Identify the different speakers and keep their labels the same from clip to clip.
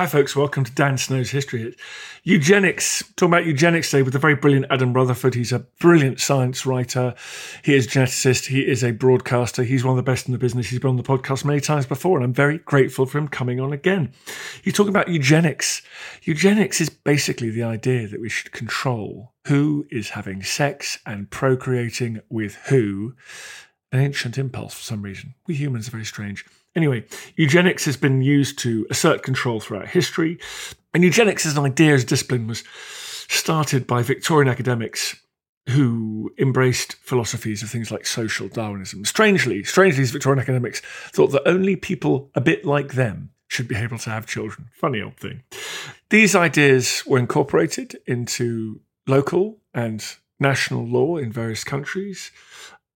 Speaker 1: Hi, folks. Welcome to Dan Snow's History. Eugenics. Talking about eugenics today with the very brilliant Adam Rutherford. He's a brilliant science writer. He is a geneticist. He is a broadcaster. He's one of the best in the business. He's been on the podcast many times before, and I'm very grateful for him coming on again. He's talking about eugenics. Eugenics is basically the idea that we should control who is having sex and procreating with who. An ancient impulse for some reason. We humans are very strange. Anyway, eugenics has been used to assert control throughout history, and eugenics as an idea, as a discipline, was started by Victorian academics who embraced philosophies of things like social Darwinism. Strangely, strangely, these Victorian academics thought that only people a bit like them should be able to have children. Funny old thing. These ideas were incorporated into local and national law in various countries,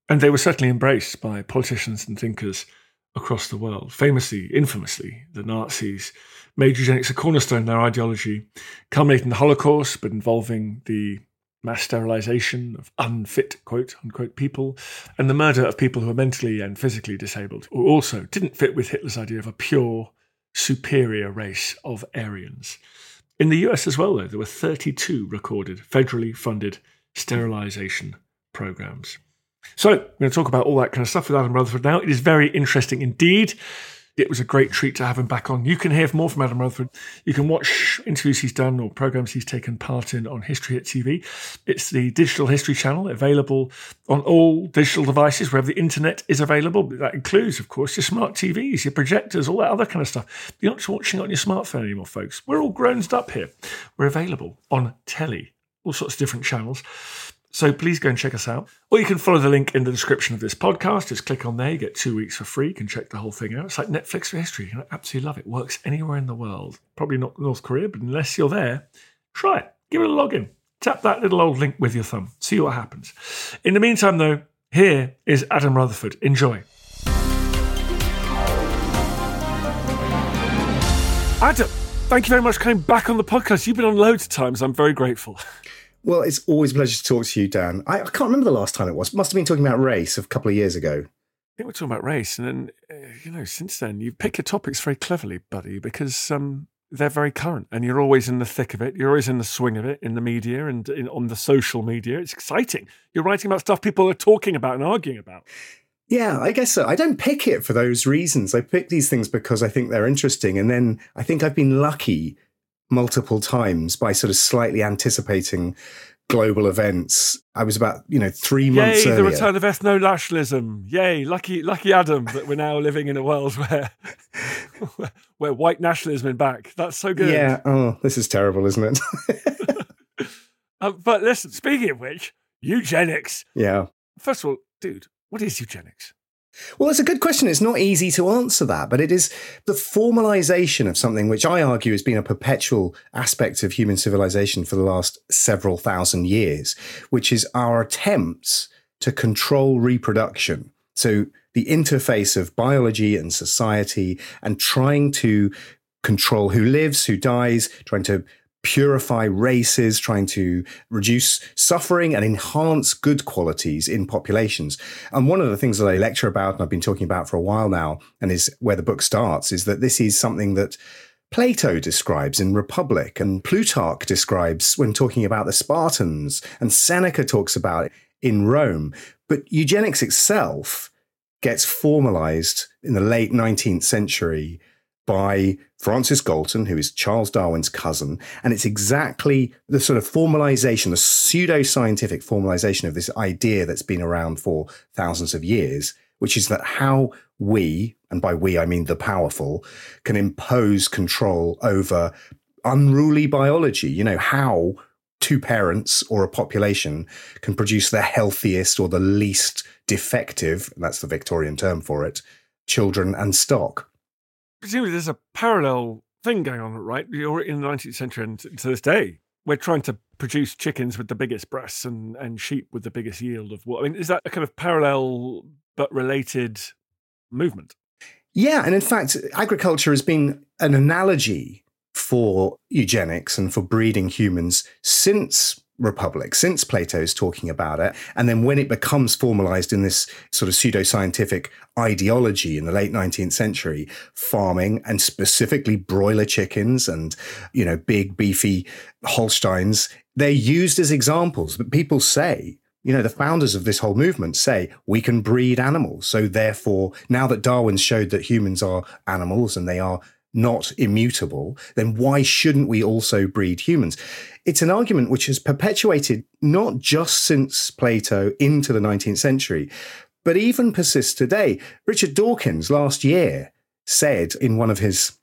Speaker 1: and they were certainly embraced by politicians and thinkers across the world. Famously, infamously, the Nazis made eugenics a cornerstone of their ideology, culminating in the Holocaust, but involving the mass sterilization of unfit, quote unquote, people, and the murder of people who were mentally and physically disabled, who also didn't fit with Hitler's idea of a pure, superior race of Aryans. In the US as well, though, there were 32 recorded federally funded sterilization programs. So, we're going to talk about all that kind of stuff with Adam Rutherford now. It is very interesting indeed. It was a great treat to have him back on. You can hear more from Adam Rutherford. You can watch interviews he's done or programs he's taken part in on History Hit TV. It's the Digital History channel, available on all digital devices wherever the internet is available. That includes, of course, your smart TVs, your projectors, all that other kind of stuff. You're not just watching it on your smartphone anymore, folks. We're all grown up here. We're available on telly, all sorts of different channels. So please go and check us out. Or you can follow the link in the description of this podcast. Just click on there. You get two weeks for free. You can check the whole thing out. It's like Netflix for history. You absolutely love it. Works anywhere in the world. Probably not North Korea, but unless you're there, try it. Give it a login. Tap that little old link with your thumb. See what happens. In the meantime, though, here is Adam Rutherford. Enjoy. Adam, thank you very much for coming back on the podcast. You've been on loads of times. I'm very grateful.
Speaker 2: Well, it's always a pleasure to talk to you, Dan. I, I, can't remember the last time it was. Must have been talking about race a couple of years ago.
Speaker 1: I think we're talking about race, and then uh, you know, since then you pick your topics very cleverly, buddy, because um, they're very current, and you're always in the thick of it. You're always in the swing of it in the media and in, on the social media. It's exciting. You're writing about stuff people are talking about and arguing about.
Speaker 2: Yeah, I guess so. I don't pick it for those reasons. I pick these things because I think they're interesting, and then I think I've been lucky multiple times by sort of slightly anticipating global events. I was about, you know, three months
Speaker 1: Yay,
Speaker 2: earlier.
Speaker 1: the return of ethno nationalism. Yay, lucky lucky Adam that we're now living in a world where where white nationalism is back. That's so good.
Speaker 2: Yeah, oh, this is terrible, isn't it?
Speaker 1: uh, but listen, speaking of which, eugenics.
Speaker 2: Yeah.
Speaker 1: First of all, dude, what is eugenics?
Speaker 2: Well, it's a good question. It's not easy to answer that, but it is the formalization of something which I argue has been a perpetual aspect of human civilization for the last several thousand years, which is our attempts to control reproduction. So the interface of biology and society and trying to control who lives, who dies, trying to purify races, trying to reduce suffering and enhance good qualities in populations. And one of the things that I lecture about, and I've been talking about for a while now, and is where the book starts, is that this is something that Plato describes in Republic, and Plutarch describes when talking about the Spartans, and Seneca talks about it in Rome. But eugenics itself gets formalized in the late 19th century by Francis Galton, who is Charles Darwin's cousin. And it's exactly the sort of formalization, the pseudo scientific formalization of this idea that's been around for thousands of years, which is that how we, and by we I mean the powerful, can impose control over unruly biology. You know, how two parents or a population can produce the healthiest or the least defective, that's the Victorian term for it, children and stock
Speaker 1: presumably there's a parallel thing going on, right? You're in the 19th century and to this day, we're trying to produce chickens with the biggest breasts and, and sheep with the biggest yield of what? I mean, is that a kind of parallel but related movement?
Speaker 2: Yeah. And in fact, agriculture has been an analogy for eugenics and for breeding humans since republic since Plato's talking about it. And then when it becomes formalized in this sort of pseudo-scientific ideology in the late 19th century, farming and specifically broiler chickens and, you know, big beefy Holsteins, they're used as examples. But people say, you know, the founders of this whole movement say we can breed animals. So therefore, now that Darwin showed that humans are animals and they are not immutable, then why shouldn't we also breed humans? It's an argument which has perpetuated not just since Plato into the 19th century, but even persists today. Richard Dawkins last year said in one of his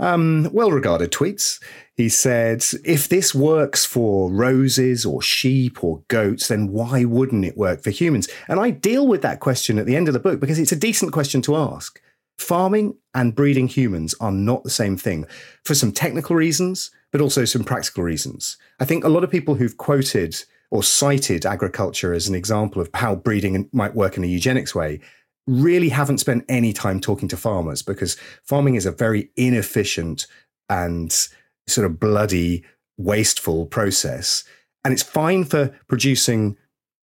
Speaker 2: um, well regarded tweets, he said, if this works for roses or sheep or goats, then why wouldn't it work for humans? And I deal with that question at the end of the book because it's a decent question to ask. Farming and breeding humans are not the same thing for some technical reasons, but also some practical reasons. I think a lot of people who've quoted or cited agriculture as an example of how breeding might work in a eugenics way really haven't spent any time talking to farmers because farming is a very inefficient and sort of bloody, wasteful process. And it's fine for producing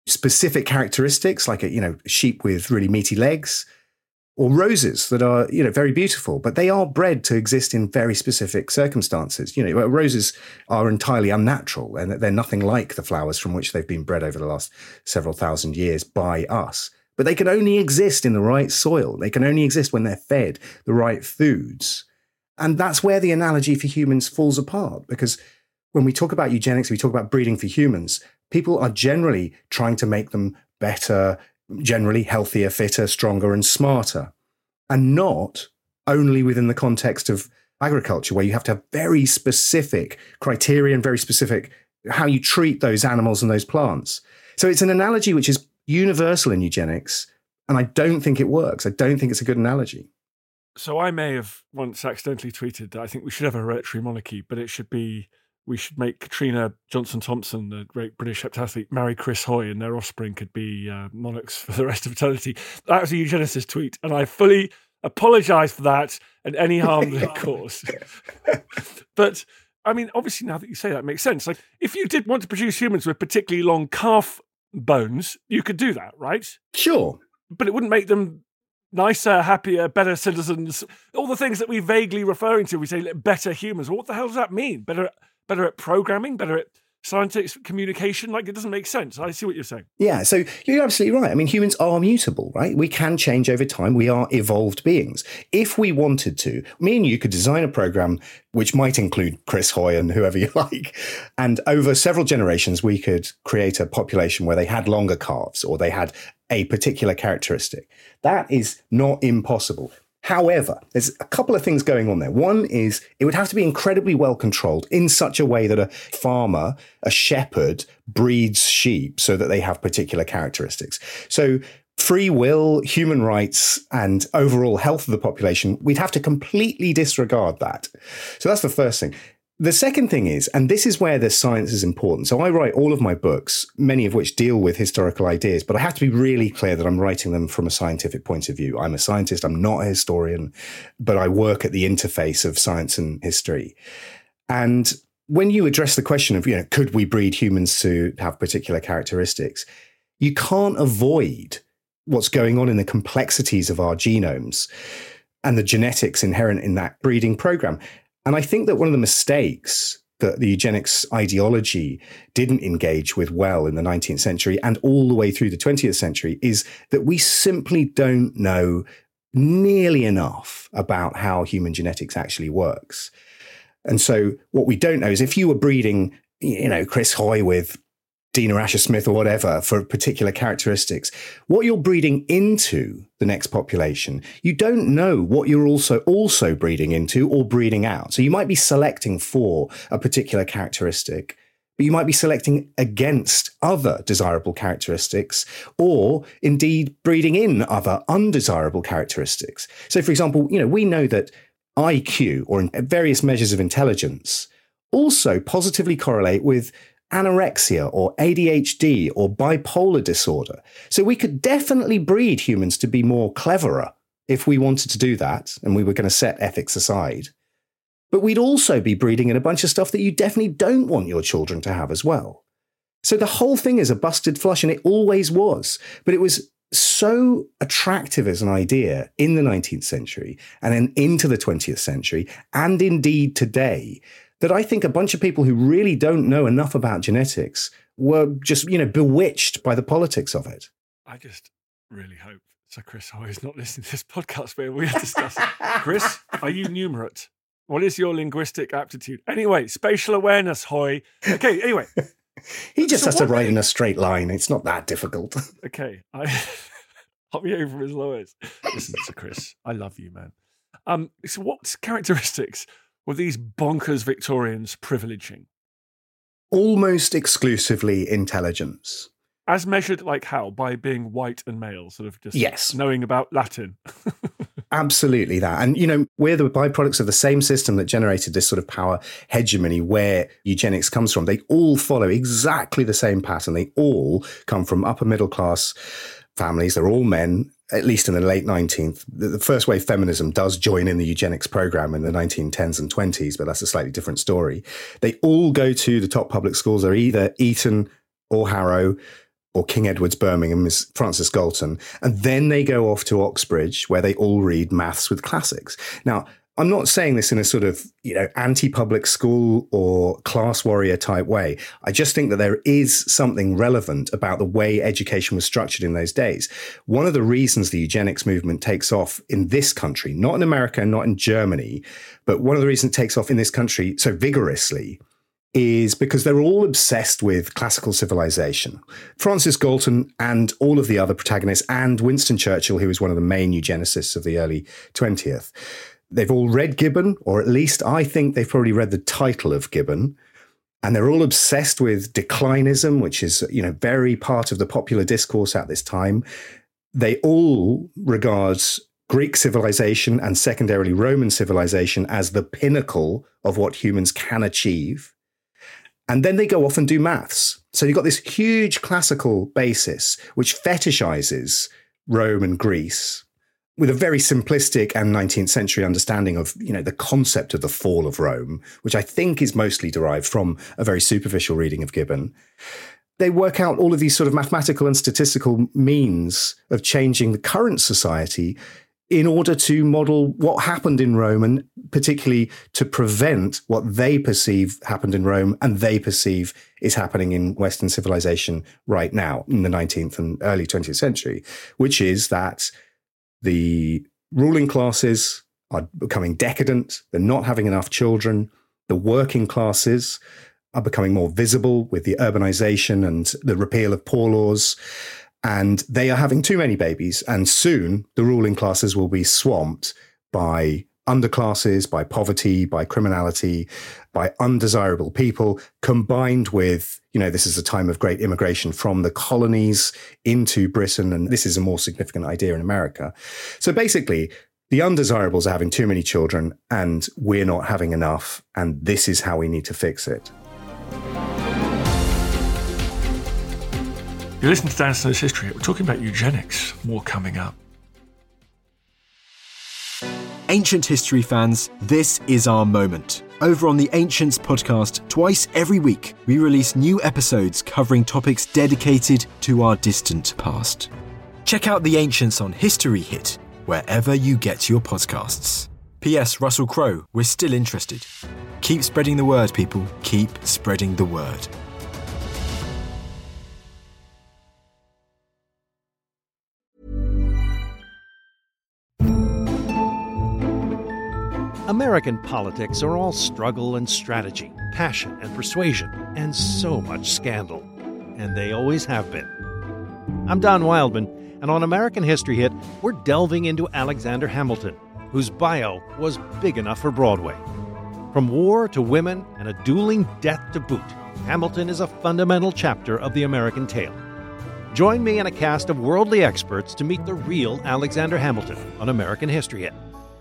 Speaker 2: specific characteristics like a you know sheep with really meaty legs or roses that are you know very beautiful but they are bred to exist in very specific circumstances. You know roses are entirely unnatural and they're nothing like the flowers from which they've been bred over the last several thousand years by us. But they can only exist in the right soil. They can only exist when they're fed the right foods. And that's where the analogy for humans falls apart because when we talk about eugenics we talk about breeding for humans people are generally trying to make them better generally healthier, fitter, stronger, and smarter, and not only within the context of agriculture, where you have to have very specific criteria and very specific how you treat those animals and those plants. So it's an analogy which is universal in eugenics, and I don't think it works. I don't think it's a good analogy.
Speaker 1: So I may have once accidentally tweeted that I think we should have a hereditary monarchy, but it should be we should make Katarina Johnson Thompson, the great British heptathlete, marry Chris Hoy, and their offspring could be uh, monarchs for the rest of eternity. That was a eugenicist tweet, and I fully apologise for that and any harm that it caused. but I mean, obviously, now that you say that, makes sense. Like, if you did want to produce humans with particularly long calf bones, you could do that, right?
Speaker 2: Sure.
Speaker 1: But it wouldn't make them nicer, happier, better citizens. All the things that we vaguely referring to, we say better humans. What the hell does that mean? Better better at programming, better at scientific communication. Like it doesn't make sense. I see what you're saying.
Speaker 2: Yeah, so you're absolutely right. I mean, humans are mutable, right? We can change over time. We are evolved beings. If we wanted to, me and you could design a program which might include Chris Hoy and whoever you like. And over several generations, we could create a population where they had longer calves or they had a particular characteristic. That is not impossible. However, there's a couple of things going on there. One is it would have to be incredibly well controlled in such a way that a farmer, a shepherd, breeds sheep so that they have particular characteristics. So free will, human rights, and overall health of the population, we'd have to completely disregard that. So that's the first thing. The second thing is, and this is where the science is important. So I write all of my books, many of which deal with historical ideas, but I have to be really clear that I'm writing them from a scientific point of view. I'm a scientist. I'm not a historian, but I work at the interface of science and history. And when you address the question of, you know, could we breed humans to have particular characteristics? You can't avoid what's going on in the complexities of our genomes and the genetics inherent in that breeding program. And I think that one of the mistakes that the eugenics ideology didn't engage with well in the 19th century and all the way through the 20th century is that we simply don't know nearly enough about how human genetics actually works. And so what we don't know is if you were breeding, you know, Chris Hoy with Dina Asher Smith or whatever for particular characteristics, what you're breeding into the next population, you don't know what you're also also breeding into or breeding out. So you might be selecting for a particular characteristic, but you might be selecting against other desirable characteristics or indeed breeding in other undesirable characteristics. So for example, you know, we know that IQ or various measures of intelligence also positively correlate with anorexia or ADHD or bipolar disorder. So we could definitely breed humans to be more cleverer if we wanted to do that and we were going to set ethics aside. But we'd also be breeding in a bunch of stuff that you definitely don't want your children to have as well. So the whole thing is a busted flush, and it always was. But it was so attractive as an idea in the 19th century and then into the 20th century, and indeed today, that I think a bunch of people who really don't know enough about genetics were just, you know, bewitched by the politics of it.
Speaker 1: I just really hope so Chris Hoy is not listening to this podcast where we are discussing. Chris, are you numerate? What is your linguistic aptitude? Anyway, spatial awareness, Hoy. Okay, anyway.
Speaker 2: he just so has to write in a straight line. It's not that difficult.
Speaker 1: Okay. I, I'll be over his lawyers. Listen, to Chris, I love you, man. Um, so what characteristics were these bonkers Victorians privileging?
Speaker 2: Almost exclusively intelligence.
Speaker 1: As measured, like how? By being white and male, sort of just
Speaker 2: yes.
Speaker 1: knowing about Latin.
Speaker 2: Absolutely that. And, you know, we're the byproducts of the same system that generated this sort of power hegemony where eugenics comes from. They all follow exactly the same pattern. They all come from upper middle class families. They're all men at least in the late 19th, the first wave feminism does join in the eugenics program in the 1910s and 20s, but that's a slightly different story. They all go to the top public schools. They're either Eton or Harrow or King Edward's Birmingham is Francis Galton. And then they go off to Oxbridge, where they all read maths with classics. Now, I'm not saying this in a sort of, you know, anti-public school or class warrior type way. I just think that there is something relevant about the way education was structured in those days. One of the reasons the eugenics movement takes off in this country, not in America, not in Germany, but one of the reasons it takes off in this country so vigorously is because they're all obsessed with classical civilization. Francis Galton and all of the other protagonists, and Winston Churchill, who was one of the main eugenicists of the early 20th, They've all read Gibbon, or at least I think they've probably read the title of Gibbon. And they're all obsessed with declinism, which is, you know, very part of the popular discourse at this time. They all regard Greek civilization and secondarily Roman civilization as the pinnacle of what humans can achieve. And then they go off and do maths. So you've got this huge classical basis which fetishizes Rome and Greece with a very simplistic and 19th century understanding of you know the concept of the fall of Rome, which I think is mostly derived from a very superficial reading of Gibbon. They work out all of these sort of mathematical and statistical means of changing the current society in order to model what happened in Rome and particularly to prevent what they perceive happened in Rome and they perceive is happening in Western civilization right now in the 19th and early 20th century, which is that the ruling classes are becoming decadent. They're not having enough children. The working classes are becoming more visible with the urbanization and the repeal of poor laws. And they are having too many babies. And soon the ruling classes will be swamped by underclasses, by poverty, by criminality, by undesirable people, combined with, you know, this is a time of great immigration from the colonies into Britain. And this is a more significant idea in America. So basically, the undesirables are having too many children and we're not having enough. And this is how we need to fix it.
Speaker 1: You listen to Dan Snow's history. We're talking about eugenics. More coming up.
Speaker 3: Ancient history fans, this is our moment. Over on the Ancients podcast, twice every week, we release new episodes covering topics dedicated to our distant past. Check out the Ancients on History Hit, wherever you get your podcasts. P.S. Russell Crowe, we're still interested. Keep spreading the word, people. Keep spreading the word.
Speaker 4: American politics are all struggle and strategy, passion and persuasion, and so much scandal. And they always have been. I'm Don Wildman, and on American History Hit, we're delving into Alexander Hamilton, whose bio was big enough for Broadway. From war to women and a dueling death to boot, Hamilton is a fundamental chapter of the American tale. Join me and a cast of worldly experts to meet the real Alexander Hamilton on American History Hit,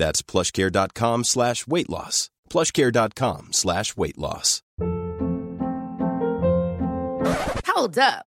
Speaker 5: That's plushcare.com slash weight loss. plushcare.com slash weight loss.
Speaker 6: Hold up.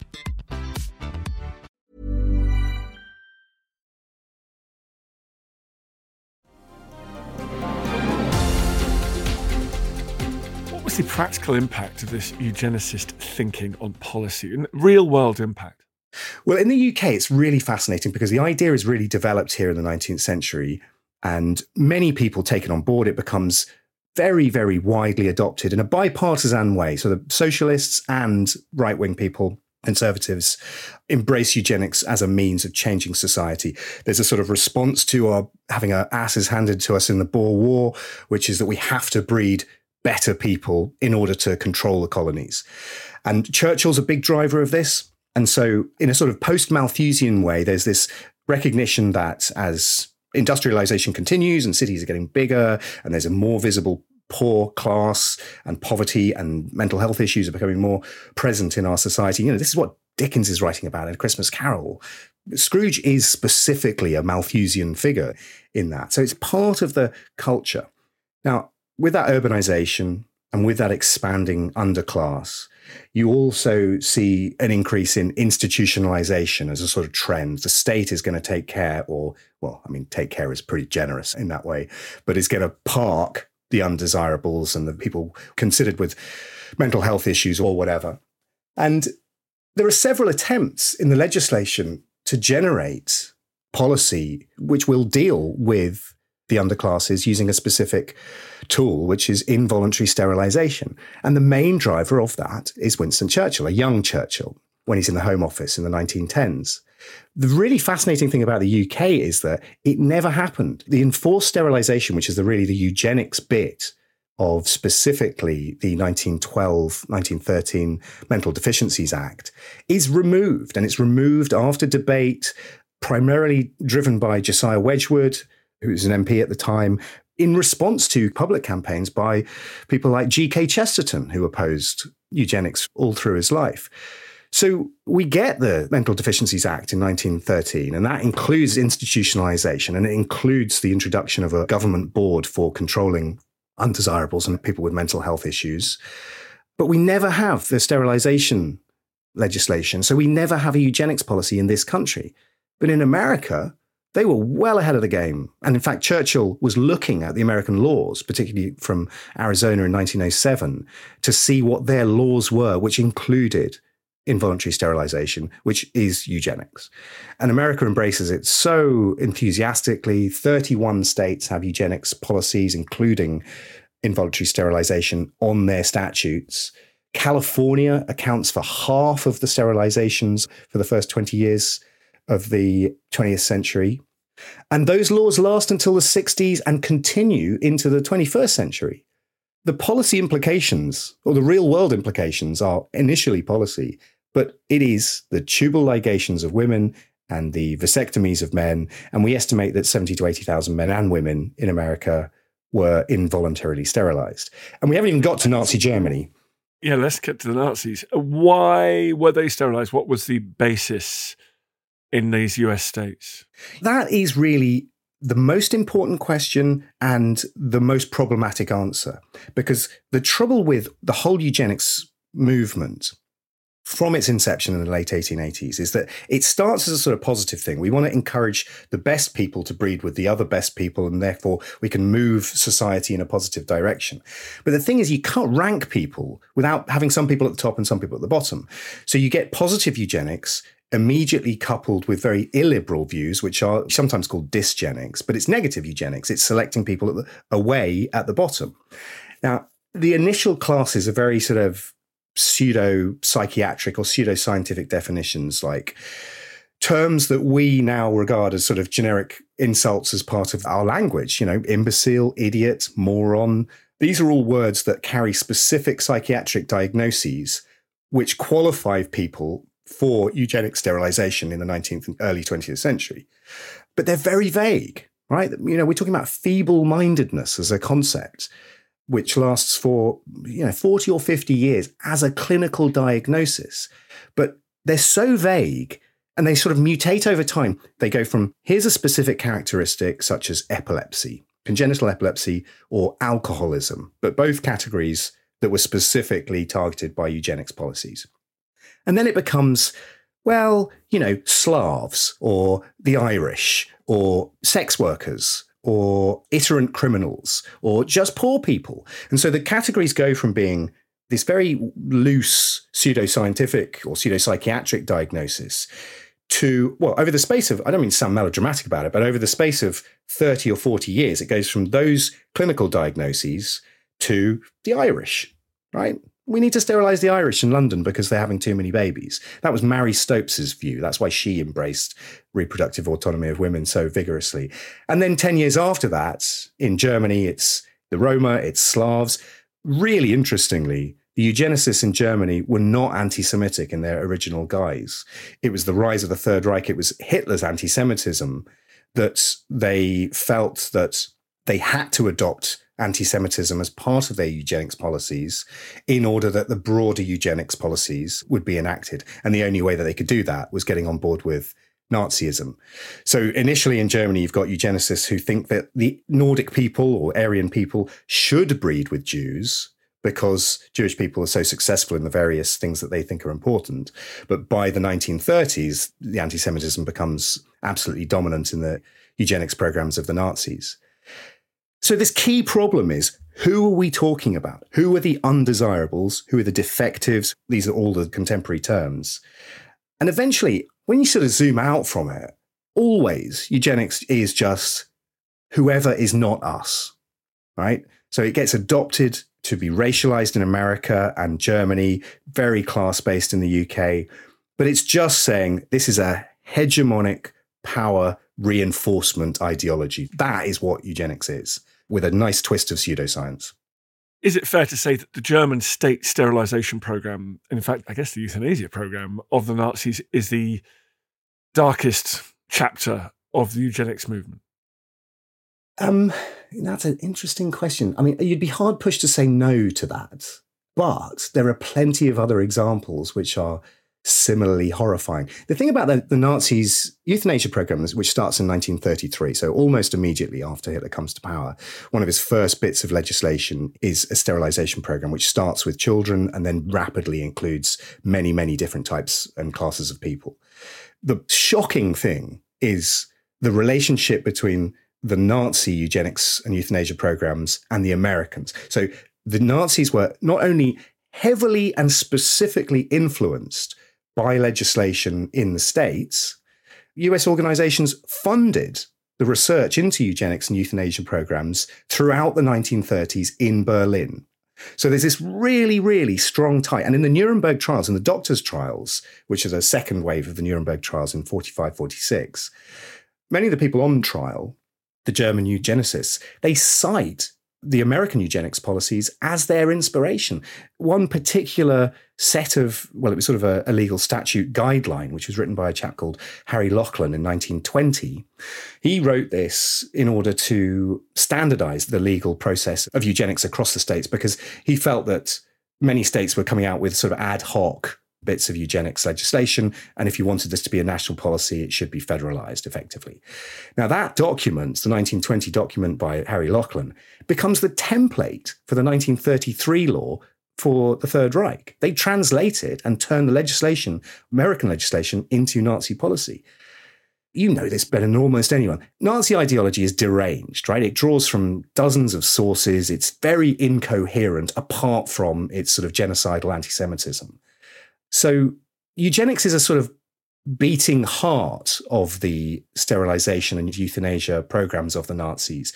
Speaker 1: What was the practical impact of this eugenicist thinking on policy? and Real world impact?
Speaker 2: Well, in the UK, it's really fascinating because the idea is really developed here in the 19th century, and many people take it on board. It becomes very, very widely adopted in a bipartisan way. So the socialists and right wing people, conservatives, embrace eugenics as a means of changing society. There's a sort of response to our having our asses handed to us in the Boer War, which is that we have to breed better people in order to control the colonies. And Churchill's a big driver of this. And so, in a sort of post Malthusian way, there's this recognition that as industrialization continues and cities are getting bigger and there's a more visible poor class and poverty and mental health issues are becoming more present in our society. You know, this is what Dickens is writing about in A Christmas Carol. Scrooge is specifically a Malthusian figure in that. So it's part of the culture. Now, with that urbanization and with that expanding underclass, you also see an increase in institutionalization as a sort of trend. The state is going to take care, or, well, I mean, take care is pretty generous in that way, but is going to park the undesirables and the people considered with mental health issues or whatever. And there are several attempts in the legislation to generate policy which will deal with the underclasses using a specific tool, which is involuntary sterilization. And the main driver of that is Winston Churchill, a young Churchill, when he's in the Home Office in the 1910s. The really fascinating thing about the UK is that it never happened. The enforced sterilization, which is the really the eugenics bit of specifically the 1912 1913 Mental Deficiencies Act, is removed. And it's removed after debate, primarily driven by Josiah Wedgwood, who was an MP at the time, in response to public campaigns by people like G.K. Chesterton, who opposed eugenics all through his life. So we get the Mental Deficiencies Act in 1913, and that includes institutionalization and it includes the introduction of a government board for controlling undesirables and people with mental health issues. But we never have the sterilization legislation. So we never have a eugenics policy in this country. But in America, they were well ahead of the game. And in fact, Churchill was looking at the American laws, particularly from Arizona in 1907, to see what their laws were, which included involuntary sterilization, which is eugenics. And America embraces it so enthusiastically. 31 states have eugenics policies, including involuntary sterilization, on their statutes. California accounts for half of the sterilizations for the first 20 years of the 20th century. And those laws last until the 60s and continue into the 21st century. The policy implications, or the real world implications, are initially policy, but it is the tubal ligations of women and the vasectomies of men. And we estimate that 70 to 80,000 men and women in America were involuntarily sterilized. And we haven't even got to Nazi Germany.
Speaker 1: Yeah, let's get to the Nazis. Why were they sterilized? What was the basis in these US states?
Speaker 2: That is really the most important question and the most problematic answer. Because the trouble with the whole eugenics movement from its inception in the late 1880s is that it starts as a sort of positive thing. We want to encourage the best people to breed with the other best people, and therefore we can move society in a positive direction. But the thing is, you can't rank people without having some people at the top and some people at the bottom. So you get positive eugenics immediately coupled with very illiberal views, which are sometimes called dysgenics, but it's negative eugenics. It's selecting people at the, away at the bottom. Now, the initial classes are very sort of pseudo psychiatric or pseudo scientific definitions like terms that we now regard as sort of generic insults as part of our language, you know, imbecile, idiot, moron. These are all words that carry specific psychiatric diagnoses which qualify people for eugenic sterilization in the 19th and early 20th century. But they're very vague, right? You know, we're talking about feeble mindedness as a concept which lasts for you know 40 or 50 years as a clinical diagnosis but they're so vague and they sort of mutate over time they go from here's a specific characteristic such as epilepsy congenital epilepsy or alcoholism but both categories that were specifically targeted by eugenics policies and then it becomes well you know slavs or the irish or sex workers or iterant criminals or just poor people. And so the categories go from being this very loose pseudoscientific or pseudopsychiatric diagnosis to, well, over the space of, I don't mean to sound melodramatic about it, but over the space of 30 or 40 years, it goes from those clinical diagnoses to the Irish, right? We need to sterilize the Irish in London because they're having too many babies. That was Marie Stopes's view. That's why she embraced reproductive autonomy of women so vigorously. And then 10 years after that, in Germany, it's the Roma, it's Slavs. Really interestingly, the eugenicists in Germany were not anti Semitic in their original guise. It was the rise of the Third Reich, it was Hitler's anti Semitism that they felt that they had to adopt anti Semitism as part of their eugenics policies in order that the broader eugenics policies would be enacted. And the only way that they could do that was getting on board with Nazism. So initially in Germany, you've got eugenicists who think that the Nordic people or Aryan people should breed with Jews because Jewish people are so successful in the various things that they think are important. But by the 1930s, the anti Semitism becomes absolutely dominant in the eugenics programs of the Nazis. So, this key problem is who are we talking about? Who are the undesirables? Who are the defectives? These are all the contemporary terms. And eventually, when you sort of zoom out from it, always eugenics is just whoever is not us, right? So it gets adopted to be racialized in America and Germany, very class based in the UK. But it's just saying this is a hegemonic power reinforcement ideology. That is what eugenics is with a nice twist of pseudoscience.
Speaker 1: Is it fair to say that the German state sterilization program, in fact, I guess the euthanasia program of the Nazis, is the darkest chapter of the eugenics movement?
Speaker 2: Um, that's an interesting question. I mean, you'd be hard pushed to say no to that, but there are plenty of other examples which are similarly horrifying. The thing about the, the Nazis' euthanasia program, which starts in 1933, so almost immediately after Hitler comes to power, one of his first bits of legislation is a sterilization program, which starts with children and then rapidly includes many, many different types and classes of people. The shocking thing is the relationship between the Nazi eugenics and euthanasia programs and the Americans. So the Nazis were not only heavily and specifically influenced by legislation in the States, US organizations funded the research into eugenics and euthanasia programs throughout the 1930s in Berlin. So there's this really, really strong tie. And in the Nuremberg trials, in the doctors' trials, which is a second wave of the Nuremberg trials in 45, 46, many of the people on trial, the German eugenicists, they cite the American eugenics policies as their inspiration. One particular set of, well, it was sort of a, a, legal statute guideline, which was written by a chap called Harry Laughlin in 1920. He wrote this in order to standardize the legal process of eugenics across the states because he felt that many states were coming out with sort of ad hoc bits of eugenics legislation. And if you wanted this to be a national policy, it should be federalized effectively. Now, that document, the 1920 document by Harry Laughlin, becomes the template for the 1933 law for the Third Reich. They translate it and turn the legislation, American legislation, into Nazi policy. You know this better than almost anyone. Nazi ideology is deranged, right? It draws from dozens of sources. It's very incoherent apart from its sort of genocidal anti Semitism. So eugenics is a sort of beating heart of the sterilization and euthanasia programs of the Nazis,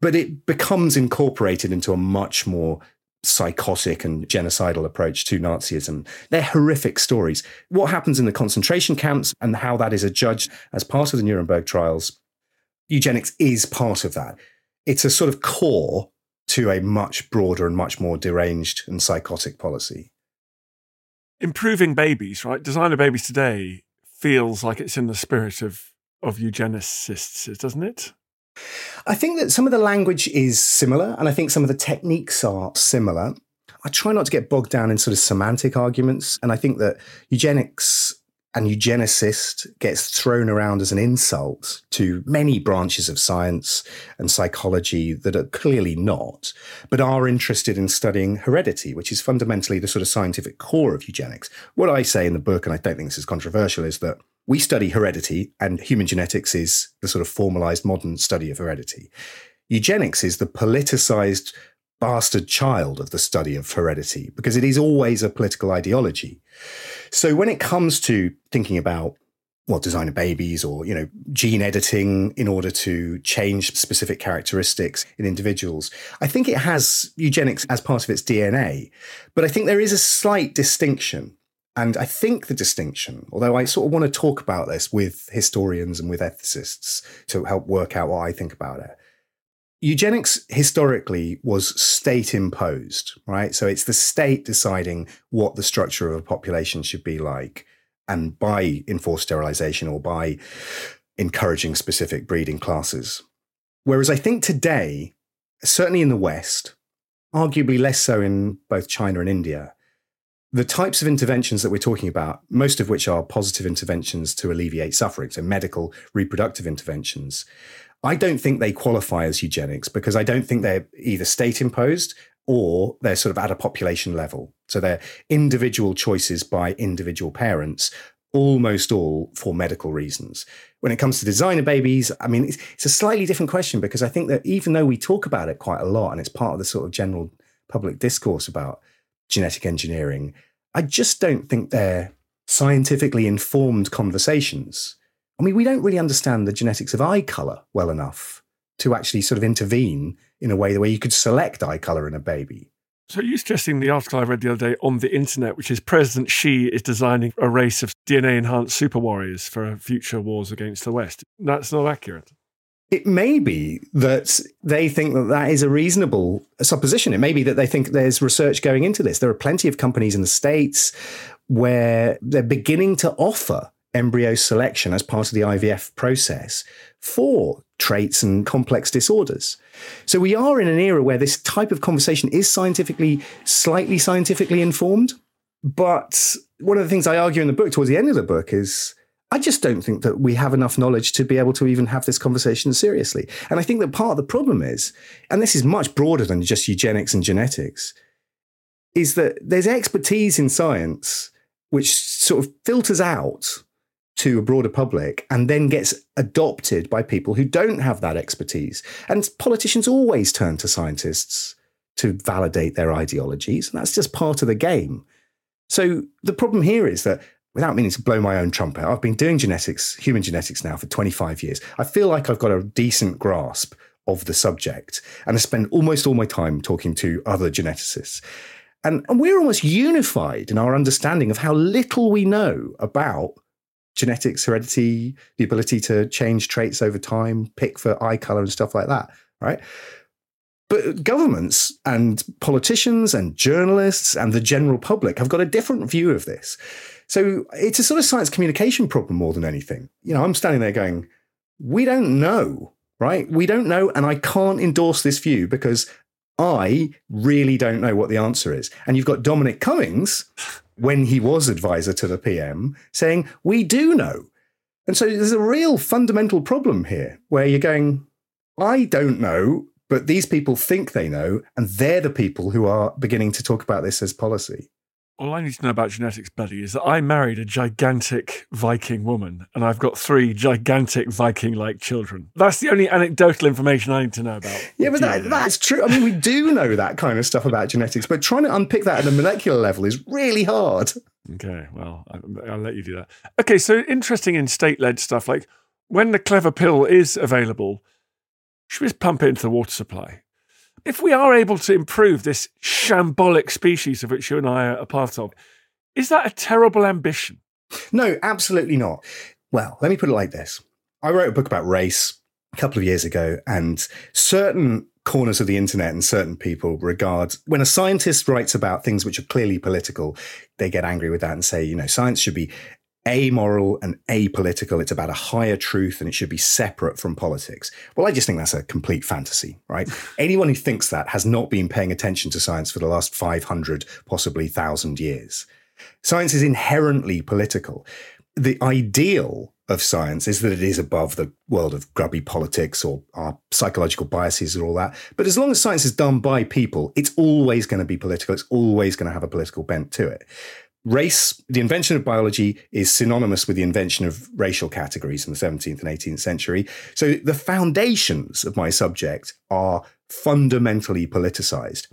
Speaker 2: but it becomes incorporated into a much more psychotic and genocidal approach to Nazism. They're horrific stories. What happens in the concentration camps and how that is adjudged as part of the Nuremberg trials, eugenics is part of that. It's a sort of core to a much broader and much more deranged and psychotic policy
Speaker 1: improving babies, right? Designer babies today feels like it's in the spirit of of eugenicists, doesn't it?
Speaker 2: I think that some of the language is similar, and I think some of the techniques are similar. I try not to get bogged down in sort of semantic arguments, and I think that eugenics and eugenicist gets thrown around as an insult to many branches of science and psychology that are clearly not, but are interested in studying heredity, which is fundamentally the sort of scientific core of eugenics. What I say in the book, and I don't think this is controversial, is that we study heredity and human genetics is the sort of formalized modern study of heredity. Eugenics is the politicized bastard child of the study of heredity because it is always a political ideology. So when it comes to thinking about well, designer babies or, you know, gene editing in order to change specific characteristics in individuals. I think it has eugenics as part of its DNA. But I think there is a slight distinction. And I think the distinction, although I sort of want to talk about this with historians and with ethicists to help work out what I think about it, eugenics historically was state imposed, right? So it's the state deciding what the structure of a population should be like. And by enforced sterilization or by encouraging specific breeding classes. Whereas I think today, certainly in the West, arguably less so in both China and India, the types of interventions that we're talking about, most of which are positive interventions to alleviate suffering, so medical reproductive interventions, I don't think they qualify as eugenics because I don't think they're either state imposed or they're sort of at a population level. So they're individual choices by individual parents, almost all for medical reasons. When it comes to designer babies, I mean, it's, it's, a slightly different question because I think that even though we talk about it quite a lot and it's part of the sort of general public discourse about genetic engineering, I just don't think they're scientifically informed conversations. I mean, we don't really understand the genetics of eye color well enough to actually sort of intervene in a way the way you could select eye color in a baby.
Speaker 1: So you're suggesting the article I read the other day on the internet, which is President Xi is designing a race of DNA enhanced super warriors for future wars against the West. That's not accurate.
Speaker 2: It may be that they think that that is a reasonable supposition. It may be that they think there's research going into this. There are plenty of companies in the States where they're beginning to offer embryo selection as part of the IVF process for traits and complex disorders. So we are in an era where this type of conversation is scientifically, slightly scientifically informed. But one of the things I argue in the book towards the end of the book is I just don't think that we have enough knowledge to be able to even have this conversation seriously. And I think that part of the problem is, and this is much broader than just eugenics and genetics, is that there's expertise in science which sort of filters out to a broader public and then gets adopted by people who don't have that expertise. And politicians always turn to scientists to validate their ideologies. And that's just part of the game. So the problem here is that without meaning to blow my own trumpet, I've been doing genetics, human genetics now for 25 years. I feel like I've got a decent grasp of the subject. And I spend almost all my time talking to other geneticists. And, and we're almost unified in our understanding of how little we know about genetics, heredity, the ability to change traits over time, pick for eye color and stuff like that, right? But governments and politicians and journalists and the general public have got a different view of this. So it's a sort of science communication problem more than anything. You know, I'm standing there going, we don't know, right? We don't know. And I can't endorse this view because I really don't know what the answer is. And you've got Dominic Cummings, when he was advisor to the PM, saying, we do know. And so there's a real fundamental problem here where you're going, I don't know, but these people think they know, and they're the people who are beginning to talk about this as policy.
Speaker 1: All I need to know about genetics, buddy, is that I married a gigantic Viking woman and I've got three gigantic Viking like children. That's the only anecdotal information I need to know about.
Speaker 2: Yeah, but that, that's true. I mean, we do know that kind of stuff about genetics, but trying to unpick that at a molecular level is really hard.
Speaker 1: Okay, well, I'll let you do that. Okay, so interesting in state led stuff like when the clever pill is available, should we just pump it into the water supply? If we are able to improve this shambolic species of which you and I are a part of, is that a terrible ambition?
Speaker 2: No, absolutely not. Well, let me put it like this I wrote a book about race a couple of years ago, and certain corners of the internet and certain people regard when a scientist writes about things which are clearly political, they get angry with that and say, you know, science should be amoral and apolitical. It's about a higher truth and it should be separate from politics. Well, I just think that's a complete fantasy, right? Anyone who thinks that has not been paying attention to science for the last 500, possibly 1,000 years. Science is inherently political. The ideal of science is that it is above the world of grubby politics or our psychological biases and all that. But as long as science is done by people, it's always going to be political. It's always going to have a political bent to it. Race, the invention of biology is synonymous with the invention of racial categories in the 17th and 18th century. So the foundations of my subject are fundamentally politicized.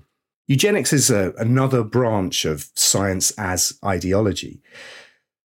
Speaker 2: Eugenics is a, another branch of science as ideology.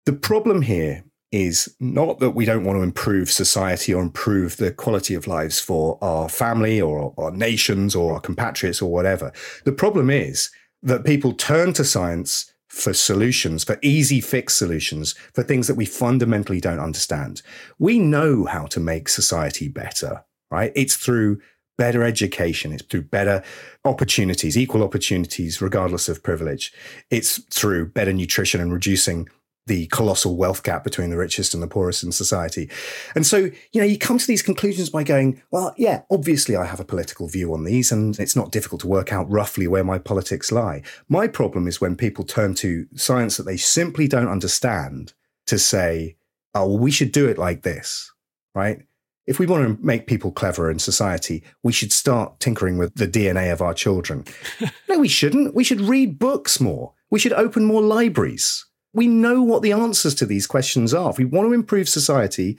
Speaker 2: The problem here is not that we don't want to improve society or improve the quality of lives for our family or our nations or our compatriots or whatever. The problem is that people turn to science for solutions, for easy fix solutions, for things that we fundamentally don't understand. We know how to make society better, right? It's through better education, it's through better opportunities, equal opportunities, regardless of privilege. It's through better nutrition and reducing the colossal wealth gap between the richest and the poorest in society. And so, you know, you come to these conclusions by going, well, yeah, obviously I have a political view on these, and it's not difficult to work out roughly where my politics lie. My problem is when people turn to science that they simply don't understand to say, oh, well, we should do it like this, right? If we want to make people clever in society, we should start tinkering with the DNA of our children. no, we shouldn't. We should read books more. We should open more libraries we know what the answers to these questions are. If we want to improve society,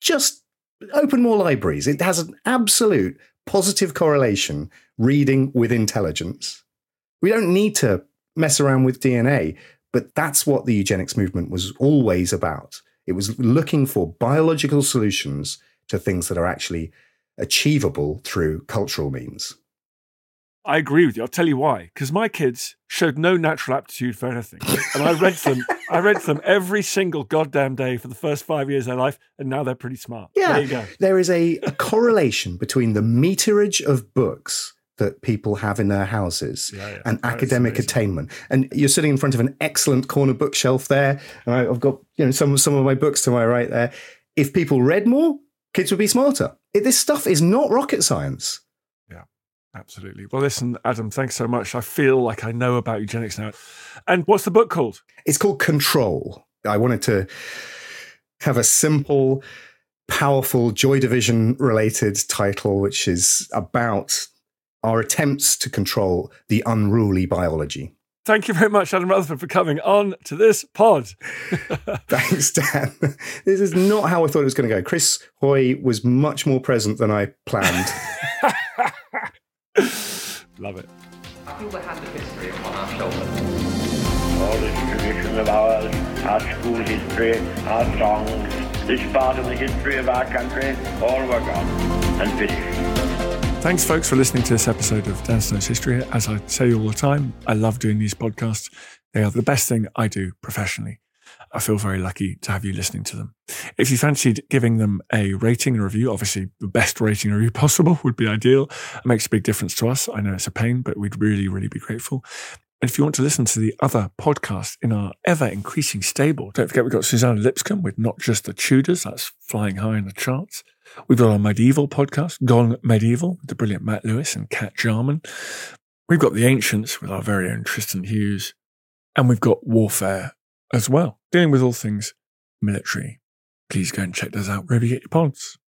Speaker 2: just open more libraries. It has an absolute positive correlation reading with intelligence. We don't need to mess around with DNA, but that's what the eugenics movement was always about. It was looking for biological solutions to things that are actually achievable through cultural means.
Speaker 1: I agree with you. I'll tell you why. Because my kids showed no natural aptitude for anything, and I read them. I read them every single goddamn day for the first five years of their life, and now they're pretty smart.
Speaker 2: Yeah,
Speaker 1: there you go.
Speaker 2: There is a, a correlation between the meterage of books that people have in their houses yeah, yeah. and academic attainment. And you're sitting in front of an excellent corner bookshelf there. And I've got you know some some of my books to my right there. If people read more, kids would be smarter. This stuff is not rocket science.
Speaker 1: Absolutely. Well, listen, Adam, thanks so much. I feel like I know about eugenics now. And what's the book called?
Speaker 2: It's called Control. I wanted to have a simple, powerful Joy Division related title, which is about our attempts to control the unruly biology.
Speaker 1: Thank you very much, Adam Rutherford, for coming on to this pod.
Speaker 2: Thanks, Dan. This is not how I thought it was going to go. Chris Hoy was much more present than I planned.
Speaker 1: Love it.
Speaker 7: I feel the hand of history upon our shoulders. All this tradition of ours, our school history, our songs, this part of the history of our country, all were gone and finished.
Speaker 1: Thanks, folks, for listening to this episode of Dan Snow's History. As I say all the time, I love doing these podcasts. They are the best thing I do professionally. I feel very lucky to have you listening to them. If you fancied giving them a rating and review, obviously the best rating and review possible would be ideal. It makes a big difference to us. I know it's a pain, but we'd really, really be grateful. And if you want to listen to the other podcasts in our ever increasing stable, don't forget we've got Suzannah Lipscomb with Not Just the Tudors, that's flying high in the charts. We've got our medieval podcast, Gone Medieval, with the brilliant Matt Lewis and Kat Jarman. We've got The Ancients with our very own Tristan Hughes. And we've got Warfare as well, dealing with all things military. Please go and check those out wherever you get your pods.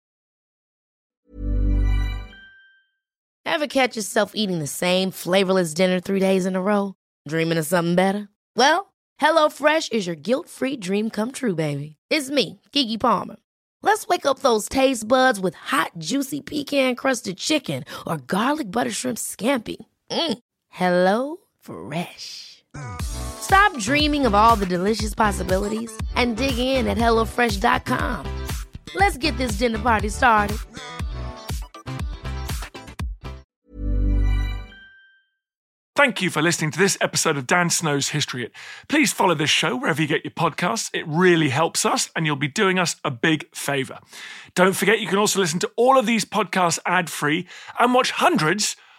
Speaker 6: Ever catch yourself eating the same flavorless dinner three days in a row? Dreaming of something better? Well, HelloFresh is your guilt free dream come true, baby. It's me, Keke Palmer. Let's wake up those taste buds with hot, juicy pecan crusted chicken or garlic butter shrimp scampi. Mm. Hello Fresh. Stop dreaming of all the delicious possibilities and dig in at HelloFresh.com. Let's get this dinner party started.
Speaker 1: Thank you for listening to this episode of Dan Snow's History Hit. Please follow this show wherever you get your podcasts. It really helps us, and you'll be doing us a big favour. Don't forget, you can also listen to all of these podcasts ad free and watch hundreds